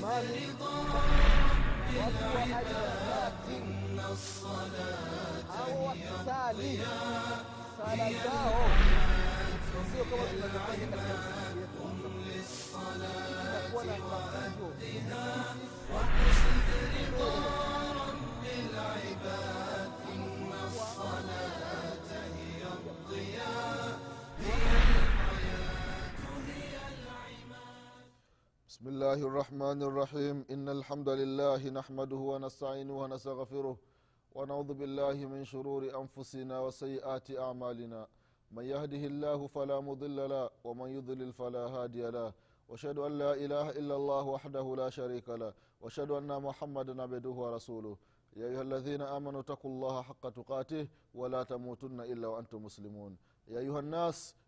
mali watu wa aina tatu hao wakisali sala zao sio kama tunavyofanya katika misikiti yetu inakuwa na tatizo بسم الله الرحمن الرحيم إن الحمد لله نحمده ونستعينه ونستغفره ونعوذ بالله من شرور أنفسنا وسيئات أعمالنا من يهده الله فلا مضل له ومن يضلل فلا هادي له واشهد أن لا إله إلا الله وحده لا شريك له واشهد أن محمدا عبده ورسوله يا أيها الذين آمنوا اتقوا الله حق تقاته ولا تموتن إلا وأنتم مسلمون يا ايها الناس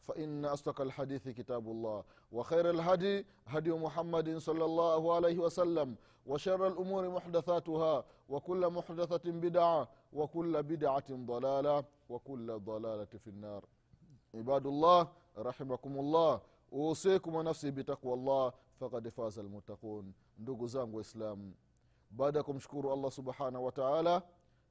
فإن أصدق الحديث كتاب الله وخير الهدي هدي محمد صلى الله عليه وسلم وشر الأمور محدثاتها وكل محدثة بدعة وكل بدعة ضلالة وكل ضلالة في النار. عباد الله رحمكم الله wa nafsi bitaqwa llah fakad faza lmuttaqun ndugu zangu waislamu baada ya subhanahu wa taala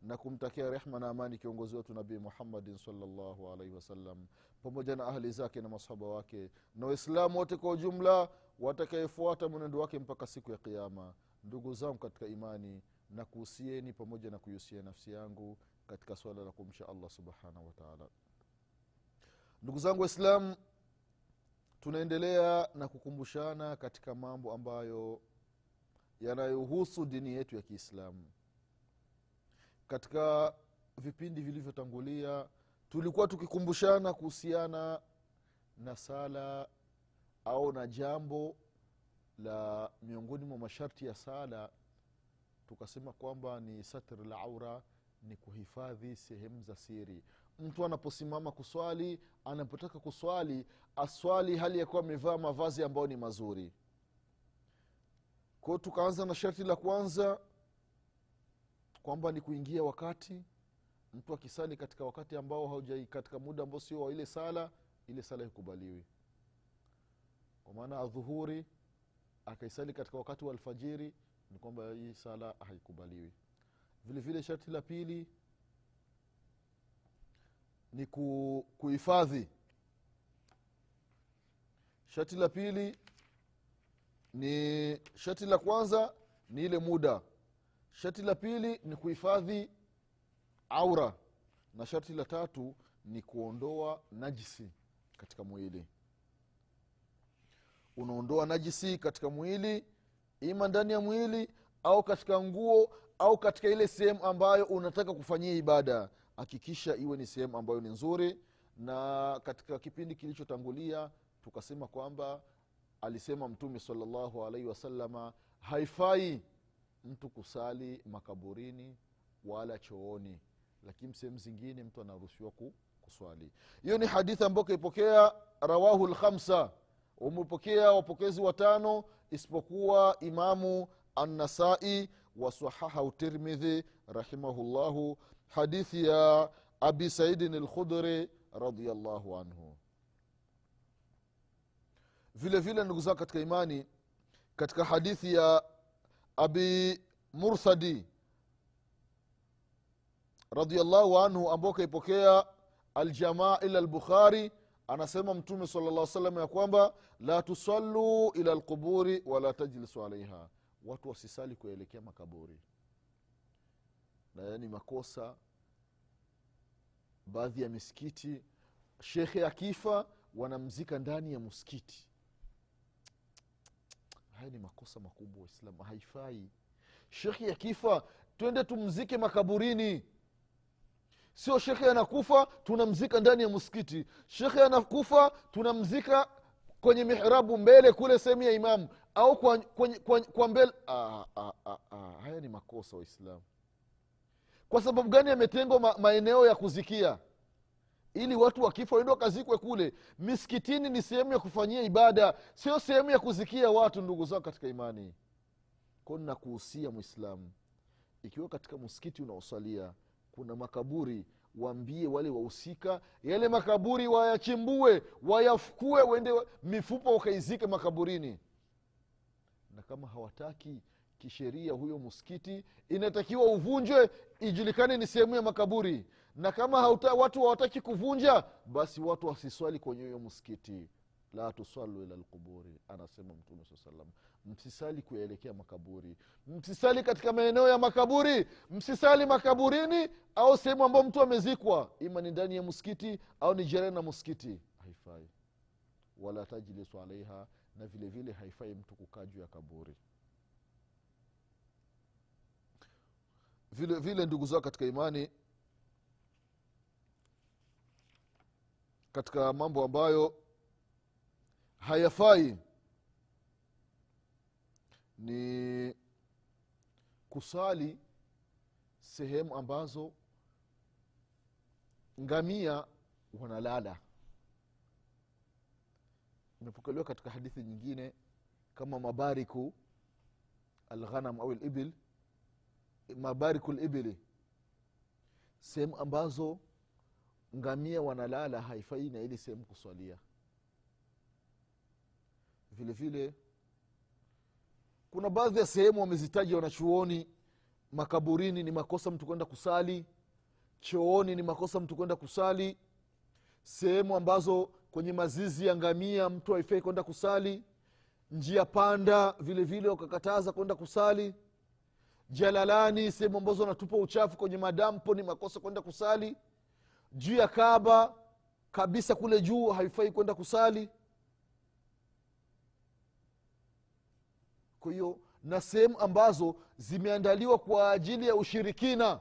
na kumtakia rehma na amani kiongozi wetu nabii muhammadin salllahu alaihi wasallam pamoja na ahli zake na masahaba wake na waislamu wote kwa ujumla watakayefuata mwenendo wake mpaka siku ya kiama ndugu zangu katika imani na kuhusieni pamoja na kuihusia nafsi yangu katika swala la kumsha allah subhanahu wataala ndugu zangu waislamu tunaendelea na kukumbushana katika mambo ambayo yanayohusu dini yetu ya kiislamu katika vipindi vilivyotangulia tulikuwa tukikumbushana kuhusiana na sala au na jambo la miongoni mwa masharti ya sala tukasema kwamba ni satr la aura ni kuhifadhi sehemu za siri. Mtu anaposimama kuswali anapotaka kuswali aswali hali ya kuwa amevaa mavazi ambayo ni mazuri. Kwao tukaanza na sharti la kwanza kwamba ni kuingia wakati mtu akisali katika wakati ambao haujai katika muda ambao sio wa ile sala ile sala ikubaliwi kwa maana adhuhuri akaisali katika wakati wa alfajiri ni kwamba hii sala haikubaliwi. Vile vile sharti la pili ni ku, kuhifadhi. Sharti la pili ni shati la kwanza ni ile muda shati la pili ni kuhifadhi aura na sharti la tatu ni kuondoa najisi katika mwili. Unaondoa najisi katika mwili ima ndani ya mwili au katika nguo au katika ile sehemu ambayo unataka kufanyia ibada. Hakikisha iwe ni sehemu ambayo ni nzuri na katika kipindi kilichotangulia tukasema kwamba alisema mtume salllahu alaihi wasalama haifai mtu kusali makaburini wala chooni. Lakini sehemu zingine mtu anaruhusiwa kuswali. Hiyo ni hadithi ambayo kaipokea rawahu lkhamsa wamepokea wapokezi watano isipokuwa imamu annasai wasahahahu tirmidhi rahimahullahu. Hadithi ya abi saidin lkhudri radiallahu anhu. Vile vile ndugu zao katika imani katika hadithi ya abi mursadi radiallahu anhu ambao kaipokea aljamaa ila lbukhari anasema mtume sala llah salam ya kwamba la tusaluu ila lquburi wala tajlisu alaiha. Watu wasisali kuelekea makaburi. Na yani makosa baadhi ya misikiti shekhe akifa wanamzika ndani ya msikiti haya ni makosa makubwa waislamu. Haifai. Shekhe akifa twende tumzike makaburini. Sio shekhe anakufa tunamzika ndani ya msikiti. Shekhe anakufa tunamzika kwenye mihrabu mbele kule sehemu ya imamu au kwa, kwa, kwa, kwa mbele. Ah, ah, ah, ah. haya ni makosa waislamu. Kwa sababu gani yametengwa ma, maeneo ya kuzikia ili watu wakifa waende wakazikwe kule. Miskitini ni sehemu ya kufanyia ibada sio sehemu ya kuzikia watu ndugu zao katika imani. Ko nakuhusia mwislamu ikiwa katika msikiti unaosalia kuna makaburi waambie wale wahusika yale makaburi wayachimbue wayafukue wende mifupa wakaizike makaburini. Na kama hawataki kisheria huyo msikiti inatakiwa uvunjwe ijulikane ni sehemu ya makaburi na kama hauta, watu hawataki kuvunja basi watu wasiswali kwenye huyo msikiti. La tusalu ila lquburi anasema mtume saa salam msisali kuyaelekea makaburi. Msisali katika maeneo ya makaburi. Msisali makaburini au sehemu ambayo mtu amezikwa. Ima ni ndani ya msikiti au ni jirani na msikiti? Haifai. Wala tajlisu alaiha na vile vile haifai mtu kukaa juu ya kaburi. Vile vile ndugu zao katika imani katika mambo ambayo hayafai. Ni kusali sehemu ambazo ngamia wanalala. Imepokelewa katika hadithi nyingine kama mabariku alghanam au libil mabariku libili sehemu ambazo ngamia wanalala haifai na ili sehemu kuswalia vile vile kuna baadhi ya sehemu wamezitaja wanachuoni makaburini ni makosa mtu kwenda kusali chooni ni makosa mtu kwenda kusali. Sehemu ambazo kwenye mazizi ya ngamia mtu haifai kwenda kusali njia panda vile vile wakakataza kwenda kusali. Jalalani sehemu ambazo wanatupa uchafu kwenye madampo ni makosa kwenda kusali juu ya kaba kabisa kule juu haifai kwenda kusali. Kwa hiyo na sehemu ambazo zimeandaliwa kwa ajili ya ushirikina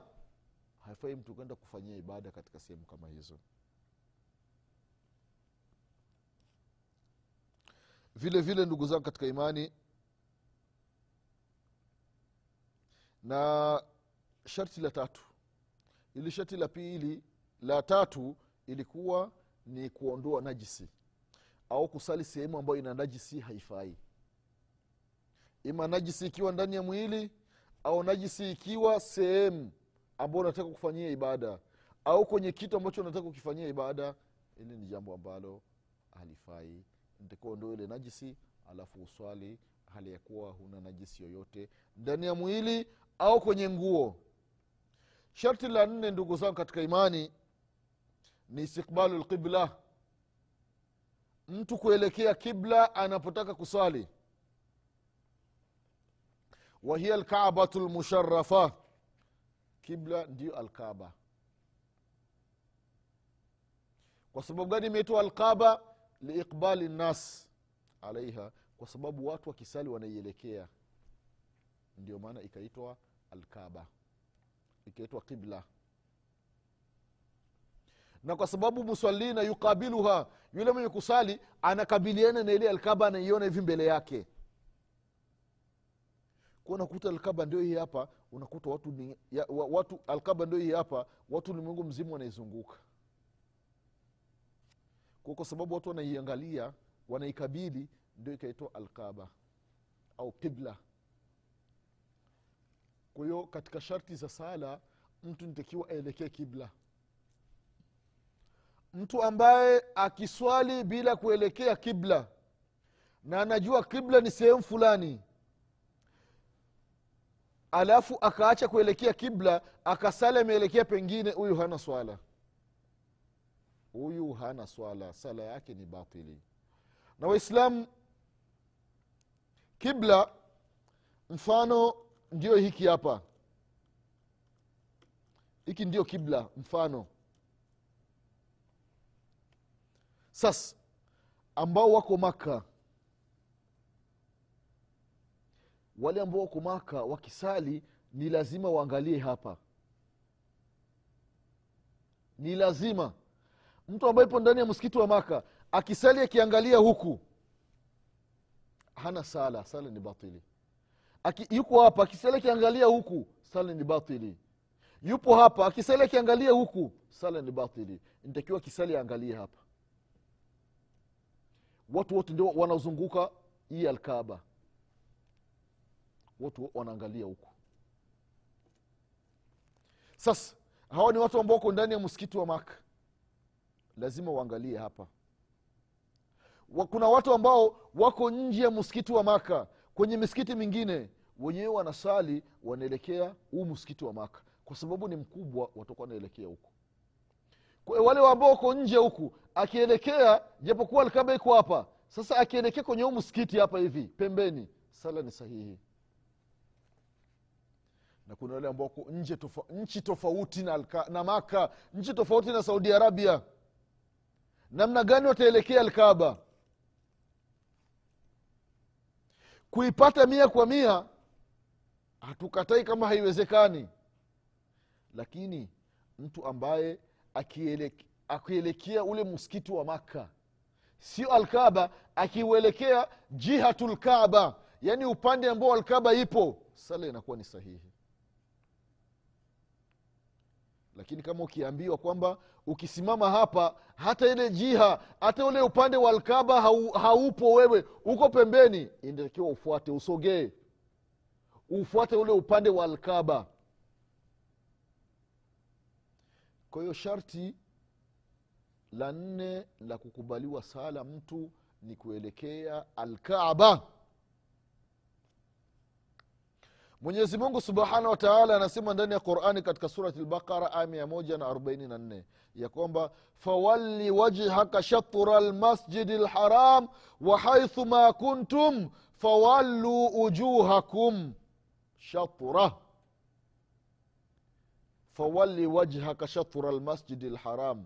haifai mtu kwenda kufanyia ibada katika sehemu kama hizo. Vile vile ndugu zangu katika imani na sharti la tatu ili sharti la pili la tatu ilikuwa ni kuondoa najisi au kusali sehemu ambayo ina najisi haifai. Ima najisi ikiwa ndani ya mwili au najisi ikiwa sehemu ambao unataka kufanyia ibada au kwenye kitu ambacho unataka kukifanyia ibada ili ni jambo ambalo halifai. Ntakiwa ile najisi alafu uswali hali ya kuwa huna najisi yoyote ndani ya mwili au kwenye nguo. Sharti la nne ndugu zangu katika imani ni istikbalu lqibla mtu kuelekea kibla anapotaka kuswali wahiya lkabatu lmusharafa kibla ndiyo alkaba. Kwa sababu gani imeitwa alkaba? Liiqbali nnas alaiha. Kwa sababu watu wakisali wanaielekea. Ndio maana ikaitwa alkaba. Ikaitwa qibla na kwa sababu musalina yukabiluha yule mwenye kusali anakabiliana na ile alkaba anaiona hivi mbele yake. Kuwa unakuta alkaba ndio hii hapa unakuta watu, ni, ya, watu alkaba ndio hii hapa watu ulimwengu mzima wanaizunguka. Kwa kwa sababu watu wanaiangalia wanaikabili ndio ikaitwa alkaba au kibla kwa hiyo katika sharti za sala mtu nitakiwa aelekee kibla mtu ambaye akiswali bila kuelekea kibla na anajua kibla ni sehemu fulani alafu akaacha kuelekea kibla akasali ameelekea pengine huyu hana swala. Huyu hana swala sala yake ni batili. Na waislamu kibla mfano ndio hiki hapa. Hiki ndio kibla mfano sasa ambao wako maka wale ambao wako maka wakisali ni lazima waangalie hapa. Ni lazima. Mtu ambaye ipo ndani ya msikiti wa maka akisali akiangalia huku hana sala sala ni batili. Aki, yuko hapa akisali akiangalia huku sala ni batili. Yupo hapa akisali akiangalia huku sala ni batili. Nitakiwa kisali aangalie hapa watu wote ndio wanazunguka hii alkaba watu wanaangalia huku. Sasa hawa ni watu ambao wako ndani ya msikiti wa maka lazima waangalie hapa. Kuna watu ambao wako nje ya msikiti wa maka kwenye misikiti mingine wenyewe wanasali wanaelekea huu msikiti wa maka kwa sababu ni mkubwa watakuwa wanaelekea Kwa wale ambao wako nje huku akielekea japokuwa alkaba iko hapa sasa akielekea kwenye huu msikiti hapa hivi pembeni sala ni sahihi. Na kuna wale ambao wako nje tofa, nchi tofauti na, alka, na maka nchi tofauti na saudi arabia. Namna gani wataelekea alkaba? Kuipata mia kwa mia hatukatai kama haiwezekani. Lakini mtu ambaye akielekea, ule msikiti wa makka. Sio alkaba akiuelekea jihatu lkaba yaani upande ambao alkaba ipo sala inakuwa ni sahihi. Lakini kama ukiambiwa kwamba ukisimama hapa hata ile jiha hata ule upande wa alkaba hau, haupo wewe uko pembeni inatakiwa ufuate usogee. Ufuate ule upande wa alkaba kwa hiyo sharti la nne la kukubaliwa sala mtu ni kuelekea alkaba mwenyezi mungu subhanahu wa taala anasema ndani ya qurani katika surati lbaqara aya mia moja na arobaini na nne ya kwamba fawalli wajhaka shatra lmasjidi lharam wa haithu ma kuntum fawalluu ujuhakum shatra fawalli wajhaka shatra lmasjidi lharam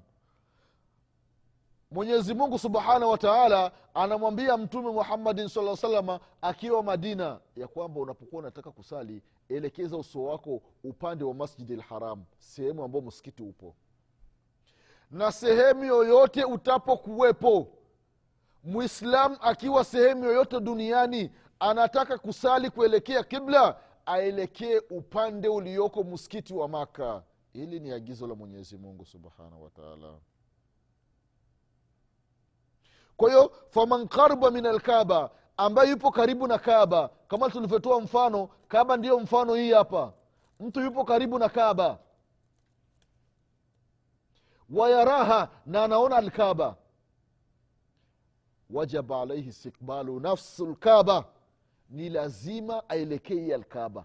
mwenyezi mungu subhanahu wa taala anamwambia mtume muhammadin sala salama akiwa madina ya kwamba unapokuwa unataka kusali elekeza uso wako upande wa masjidi lharam sehemu ambao msikiti upo. Na sehemu yoyote utapokuwepo mwislam akiwa sehemu yoyote duniani anataka kusali kuelekea kibla aelekee upande ulioko msikiti wa maka hili ni agizo la mwenyezi mungu subhanahu wataala kwa hiyo faman karba min alkaba ambaye yupo karibu na kaba kama tulivyotoa mfano kaba ndiyo mfano hii hapa. Mtu yupo karibu na kaba wayaraha na anaona alkaba wajaba alaihi istikbalu nafsu lkaba ni lazima aelekee alkaba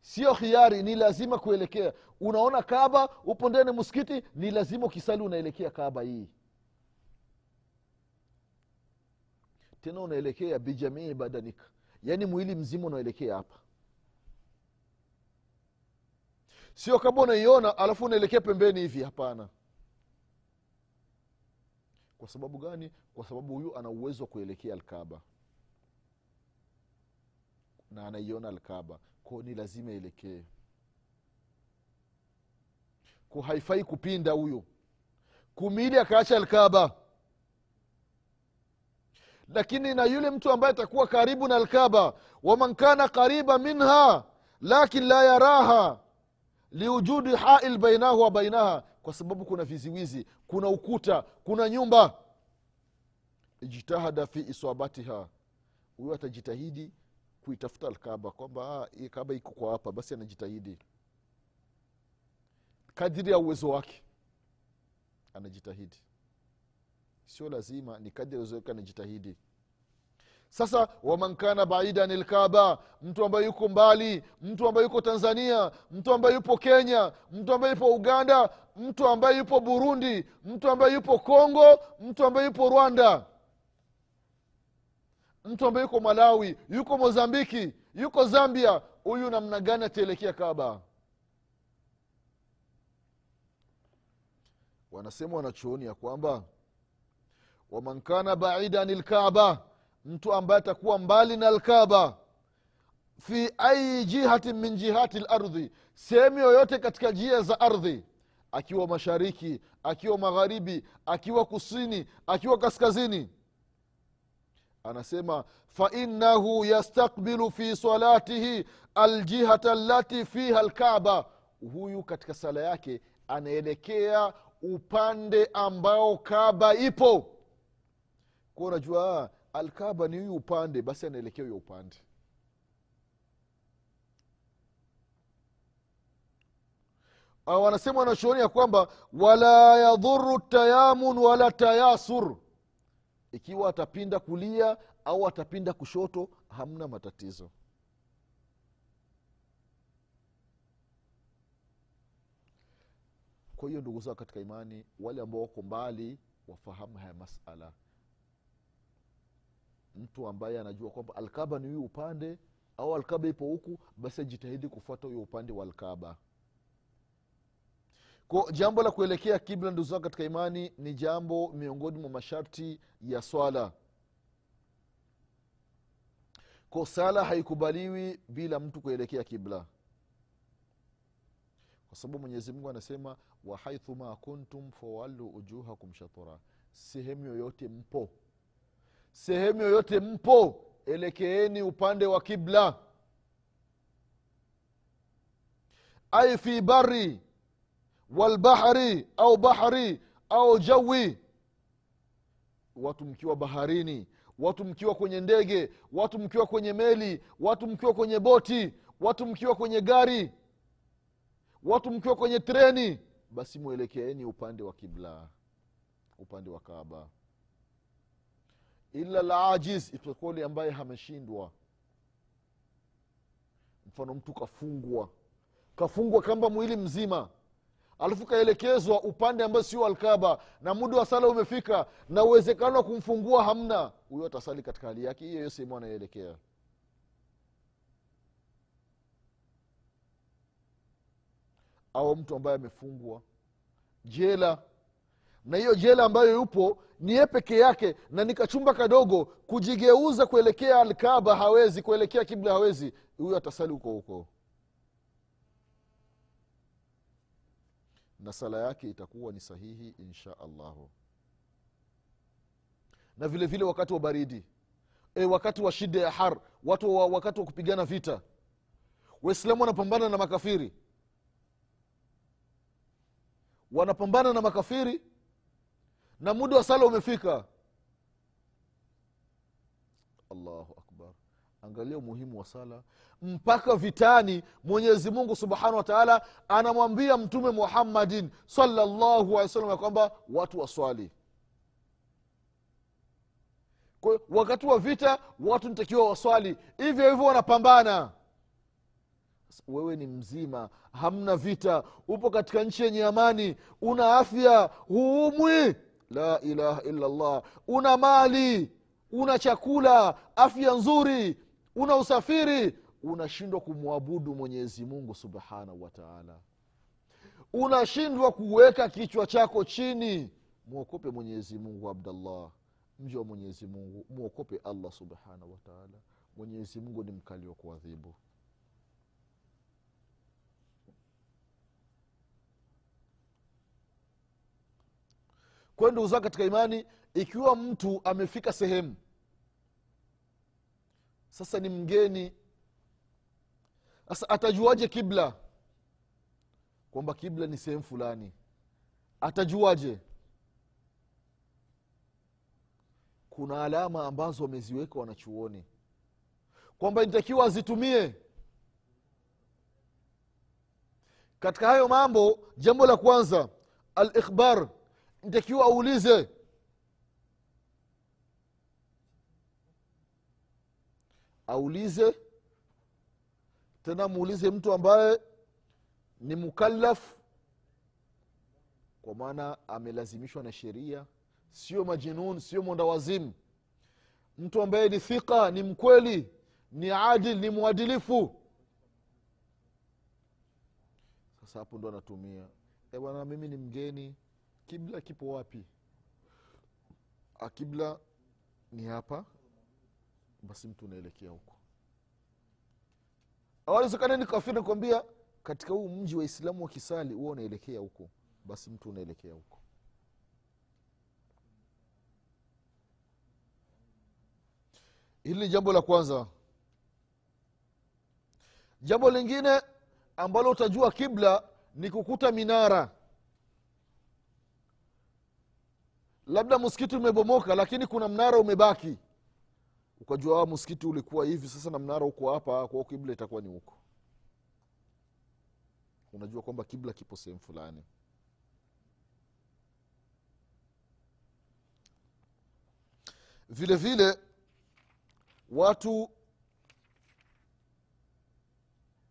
sio khiari ni lazima kuelekea. Unaona kaba upo ndani msikiti ni lazima ukisali unaelekea kaba hii. Tena unaelekea bijamii badanika yaani mwili mzima unaelekea hapa. Sio kama unaiona alafu unaelekea pembeni hivi hapana. Kwa sababu gani? Kwa sababu huyu ana uwezo wa kuelekea alkaba na anaiona alkaba ko ni lazima elekee ko haifai kupinda huyu kumili akaacha alkaba lakini na yule mtu ambaye atakuwa karibu na alkaba waman kana qariba minha lakin la yaraha liujudi hail bainahu wa bainaha kwa sababu kuna viziwizi kuna ukuta kuna nyumba. Ijtahada fi isabatiha huyo atajitahidi kuitafuta alkaba kwamba hii kaba iko kwa hapa basi anajitahidi. Kadiri ya uwezo wake anajitahidi. Sio lazima ni kadiri ya uwezo wake anajitahidi. Sasa waman kana baidan lkaba mtu ambaye yuko mbali mtu ambaye yuko tanzania mtu ambaye yupo kenya mtu ambaye yupo uganda mtu ambaye yupo burundi mtu ambaye yupo kongo mtu ambaye yupo rwanda mtu ambaye yuko malawi yuko mozambiki yuko zambia huyu namna gani ataelekea kaba wanasema wanachuoni ya kwamba waman kana baidan lkaba mtu ambaye atakuwa mbali na lkaba fi ayi jihatin min jihati lardhi sehemu yoyote katika njia za ardhi akiwa mashariki akiwa magharibi akiwa kusini akiwa kaskazini anasema fainahu yastakbilu fi salatihi aljihata lati fiha lkaba huyu katika sala yake anaelekea upande ambao kaba ipo. Kuwa unajua alkaba ni huyu upande basi anaelekea huyo upande. Wanasema wanachuoni ya kwamba wala yadhuru tayamun wala tayasur ikiwa atapinda kulia au atapinda kushoto hamna matatizo. Kwa hiyo ndugu zao katika imani wale ambao wako mbali wafahamu haya masala. Mtu ambaye anajua kwamba alkaba ni huyu upande au alkaba ipo huku basi ajitahidi kufuata huyo upande wa alkaba jambo la kuelekea kibla ndugu zangu katika imani ni jambo miongoni mwa masharti ya swala. Ko sala haikubaliwi bila mtu kuelekea kibla. Kwa sababu mwenyezi mungu anasema wahaithuma kuntum fawallu ujuhakum shatura sehemu yoyote mpo. Sehemu yoyote mpo elekeeni upande wa kibla. Ai fi bari walbahri au bahri au jawi. Watu mkiwa baharini watu mkiwa kwenye ndege watu mkiwa kwenye meli watu mkiwa kwenye boti watu mkiwa kwenye gari watu mkiwa kwenye treni basi mwelekeeni upande wa kibla upande wa kaaba. Ila lajiz isipokuwa ambaye ameshindwa mfano mtu kafungwa kafungwa kamba mwili mzima alafu kaelekezwa upande ambayo sio alkaba na muda wa sala umefika na uwezekano wa kumfungua hamna. Huyo atasali katika hali yake hiyo hiyo sehemu anayoelekea au mtu ambaye amefungwa jela. Na hiyo jela ambayo yupo ni ye peke yake na ni kachumba kadogo. Kujigeuza kuelekea alkaba hawezi kuelekea kibla hawezi. Huyo atasali huko huko na sala yake itakuwa ni sahihi insha allahu. Na vile vile wakati wa baridi. E, wakati wa shida ya har watu wa, wakati wa kupigana vita. Waislamu wanapambana na makafiri. Wanapambana na makafiri. Na muda wa sala umefika. Allahu angalia umuhimu wa sala. Mpaka vitani mwenyezi mungu subhanahu wa taala anamwambia mtume muhammadin salllahu alehi wasallam ya kwamba watu waswali. Kwa wakati wa vita watu nitakiwa waswali. Hivyo hivyo wanapambana. Wewe ni mzima hamna vita upo katika nchi yenye amani una afya huumwi. La ilaha illa llah una mali una chakula afya nzuri una usafiri unashindwa kumwabudu mwenyezi mungu subhanahu wataala unashindwa kuweka kichwa chako chini. Mwokope mwenyezi mungu abdallah. Mji wa mwenyezi mungu mwokope allah subhanahu wataala mwenyezi mungu ni mkali wa kuadhibu. Kwendo ndugu katika imani ikiwa mtu amefika sehemu sasa ni mgeni. Sasa atajuaje kibla? Kwamba kibla ni sehemu fulani. Atajuaje? Kuna alama ambazo wameziweka wanachuoni. Kwamba nitakiwa azitumie. Katika hayo mambo jambo la kwanza alikhbar. Nitakiwa aulize aulize tena muulize mtu ambaye ni mukallaf kwa maana amelazimishwa na sheria sio majinun sio mwendawazimu mtu ambaye ni thika ni mkweli ni adil ni mwadilifu sasa hapo ndo anatumia e mimi ni mgeni kibla kipo wapi? Akibla ni hapa basi mtu unaelekea huko. Awezekana ni kafiri katika huu mji wa islamu wa kisali huwa unaelekea huko. Basi mtu unaelekea huko. Hili ni jambo la kwanza. Jambo lingine ambalo utajua kibla ni kukuta minara. Labda msikiti umebomoka lakini kuna mnara umebaki ukajua msikiti ulikuwa hivi sasa na mnara uko hapa kwao kibla itakuwa ni huko. Unajua kwamba kibla kipo sehemu fulani. Vile vile watu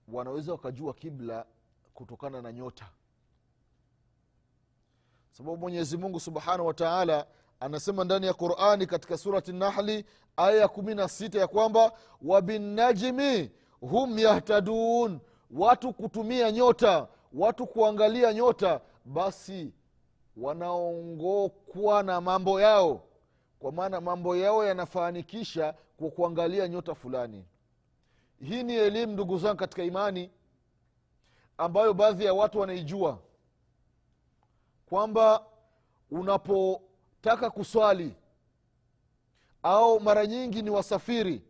wanaweza wakajua kibla kutokana na nyota. Sababu mwenyezi mungu subhanahu wa taala anasema ndani ya qurani katika surati nahli aya ya kumi na sita ya kwamba wabinnajmi hum yahtadun watu kutumia nyota watu kuangalia nyota basi wanaongokwa na mambo yao. Kwa maana mambo yao yanafanikisha kwa kuangalia nyota fulani. Hii ni elimu ndugu zangu katika imani ambayo baadhi ya watu wanaijua. Kwamba unapotaka kuswali. Au mara nyingi ni wasafiri.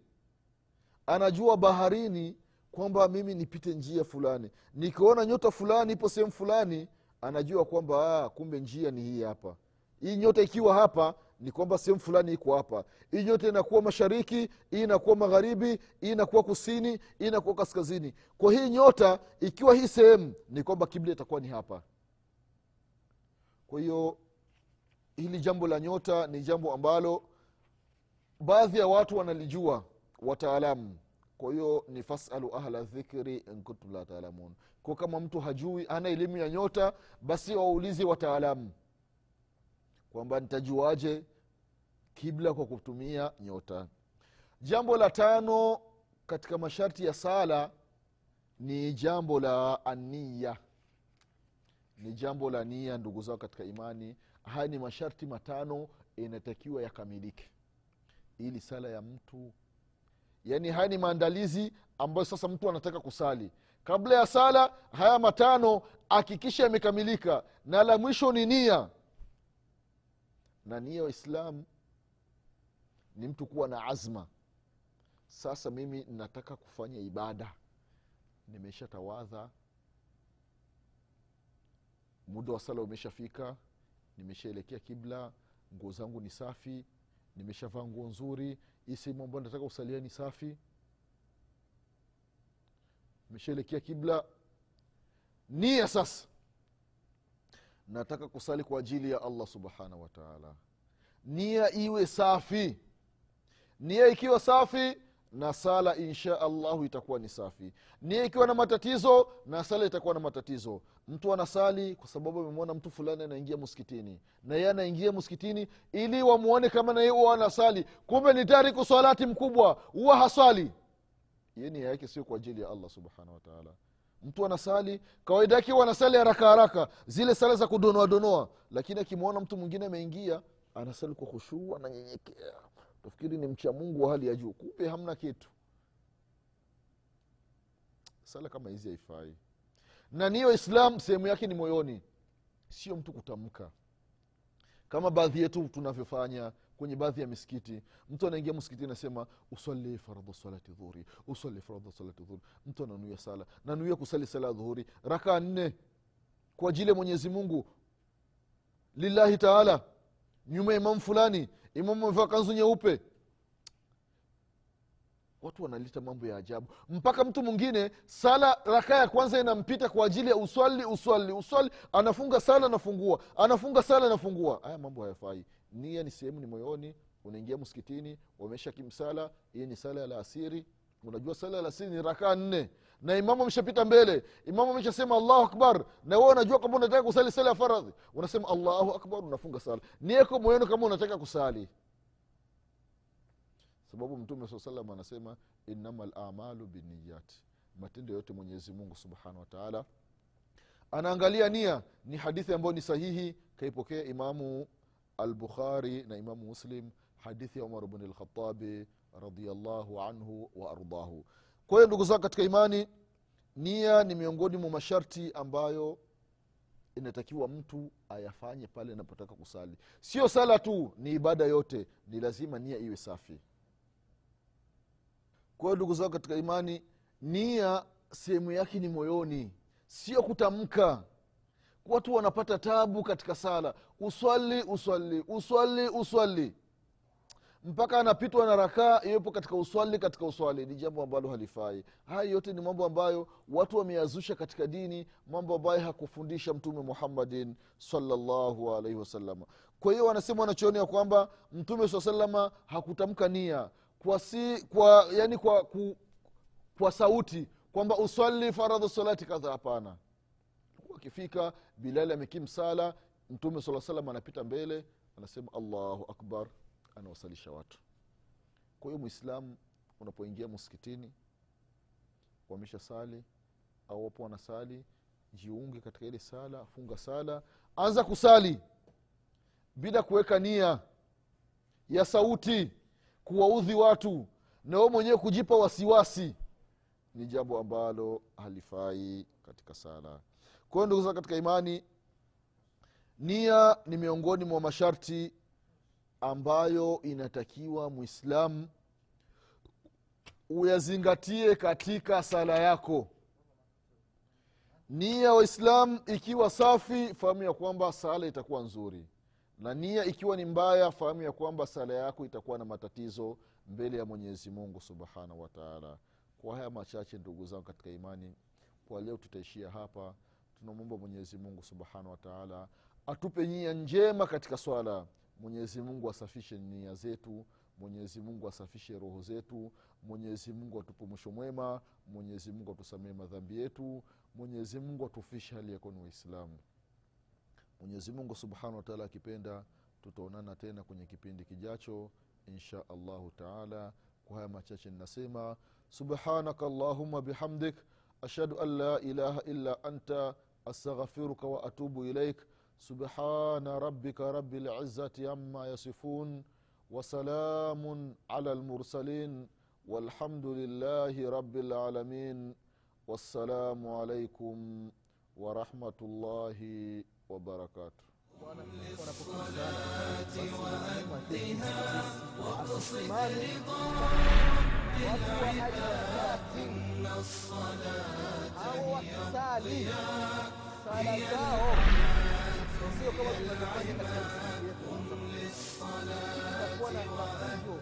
Anajua baharini kwamba mimi nipite njia fulani. Nikiona nyota fulani ipo sehemu fulani anajua kwamba ah, kumbe njia ni hii hapa. Hii nyota ikiwa hapa ni kwamba sehemu fulani iko hapa. Hii nyota inakuwa mashariki hii inakuwa magharibi hii inakuwa kusini hii inakuwa kaskazini. Kwa hii nyota ikiwa hii sehemu ni kwamba kibla itakuwa ni hapa. Kwa hiyo hili jambo la nyota ni jambo ambalo baadhi ya watu wanalijua wataalamu. Kwa hiyo ni fasalu ahla dhikri in la taalamun kwa kama mtu hajui ana elimu ya nyota basi waulize wataalamu kwamba nitajuaje kibla kwa kutumia nyota. Jambo la tano katika masharti ya sala ni jambo la ania ni jambo la nia ndugu zao katika imani haya ni masharti matano inatakiwa yakamilike. Ili sala ya mtu. Yaani haya ni maandalizi ambayo sasa mtu anataka kusali. Kabla ya sala haya matano hakikisha yamekamilika. Na la mwisho ni nia. Na nia waislam ni mtu kuwa na azma. Sasa mimi nataka kufanya ibada. Nimesha tawadha muda wa sala umeshafika nimeshaelekea kibla nguo zangu ni safi nimeshavaa nguo nzuri hii sehemu ambayo nataka kusalia ni safi. Nimeshaelekea kibla. Nia sasa. Nataka kusali kwa ajili ya allah subhanahu wataala nia iwe safi. Nia ikiwa safi na sala insha allahu itakuwa ni safi. Nia ikiwa na matatizo na sala itakuwa na matatizo. Mtu anasali kwa sababu amemwona mtu fulani anaingia msikitini. Na yeye anaingia msikitini ili wamwone kama na huwa anasali. Kumbe ni tariku salati mkubwa huwa haswali. Hiyo nia yake sio kwa ajili ya allah subhanahu wataala mtu anasali kawaida yake huwa anasali haraka haraka zile sala za kudonoadonoa lakini akimwona mtu mwingine ameingia anasali kwa khushuu ananyenyekea tafikiri ni mcha mungu wa hali ya juu. Kumbe hamna kitu. Sala kama hizi haifai. Na niyo islam sehemu yake ni moyoni. Sio mtu kutamka. Kama baadhi yetu tunavyofanya kwenye baadhi ya misikiti. Mtu anaingia msikiti anasema usali faradha salati dhuhuri usali faradha salati dhuhuri mtu ananuia sala. Nanuia kusali sala dhuhuri rakaa nne. Kwa ajili ya mwenyezi mungu. Lillahi taala nyuma ya imamu fulani imamu amevaa kanzu nyeupe. Watu wanaleta mambo ya ajabu. Mpaka mtu mwingine sala raka ya kwanza inampita kwa ajili ya uswali uswali uswali. Anafunga sala anafungua. Anafunga sala anafungua. Haya mambo hayafai. Nia ni sehemu ni moyoni unaingia msikitini wamesha kimsala hii ni sala ya laasiri unajua sala ya laasiri ni rakaa nne na imamu ameshapita mbele. Imamu ameshasema allahu akbar. Na wewe unajua kwamba unataka kusali sala ya faradhi. Unasema allahu akbar unafunga sala. Nieko moyoni kama unataka kusali. Sababu mtume saa salam anasema innama lamalu biniyati matendo yote mwenyezi mungu subhanahu wataala anaangalia nia. Ni hadithi ambayo ni sahihi. Kaipokea imamu albukhari na imamu muslim. Hadithi ya umar bni lkhatabi radiallahu anhu wa ardahu kwa hiyo ndugu zangu katika imani nia ni miongoni mwa masharti ambayo inatakiwa mtu ayafanye pale anapotaka kusali. Sio sala tu ni ibada yote. Ni lazima nia iwe safi. Kwa hiyo ndugu zao katika imani nia sehemu yake ni moyoni. Sio kutamka. Watu wanapata tabu katika sala. Uswali uswali uswali uswali mpaka anapitwa na rakaa iwepo katika uswali katika uswali. Ni jambo ambalo halifai. Haya yote ni mambo ambayo watu wameyazusha katika dini mambo ambayo hakufundisha mtume muhammadin salllahu alaihi wasalama kwa hiyo wanasema wanachoonea kwamba mtume saa salama hakutamka nia. Kwa si kwa yani kwa ku, kwa sauti kwamba uswali faradhu salati kadha hapana. Akifika bilali amekim sala mtume saa salam anapita mbele anasema allahu akbar anawasalisha watu. Kwa hiyo mwislamu unapoingia msikitini wamesha sali au wapo wanasali jiunge katika ile sala funga sala anza kusali bila kuweka nia ya sauti kuwaudhi watu na we mwenyewe kujipa wasiwasi ni jambo ambalo halifai katika sala. Kwa hiyo ndugu katika imani nia ni miongoni mwa masharti ambayo inatakiwa mwislamu uyazingatie katika sala yako. Nia waislamu ikiwa safi fahamu ya kwamba sala itakuwa nzuri. Na nia ikiwa ni mbaya fahamu ya kwamba sala yako itakuwa na matatizo mbele ya mwenyezi mungu subhanahu wataala kwa haya machache ndugu zangu katika imani kwa leo tutaishia hapa. Tunamwomba mwenyezi mungu subhanahu wataala atupe nyia njema katika swala mwenyezi mungu asafishe nia zetu mwenyezi mungu asafishe roho zetu mwenyezi mungu mwisho mwema mwenyezi mungu atusamee madhambi yetu mwenyezi mungu atufishe hali yakoni waislamu mwenyezi mungu subhanahu wataala akipenda tutaonana tena kwenye kipindi kijacho insha allahu taala. Kwa haya machache ninasema subhanaka allahuma bihamdik ashhadu an la ilaha illa anta astaghfiruka wa atubu ilaik سبحان ربك رب العزة عما يصفون وسلام على المرسلين والحمد لله رب العالمين والسلام عليكم ورحمة الله وبركاته. للصلاة وأدها واقصد رضا بالعباد إن الصلاة هي الضياء misikiti yetu itakuwa na matatizo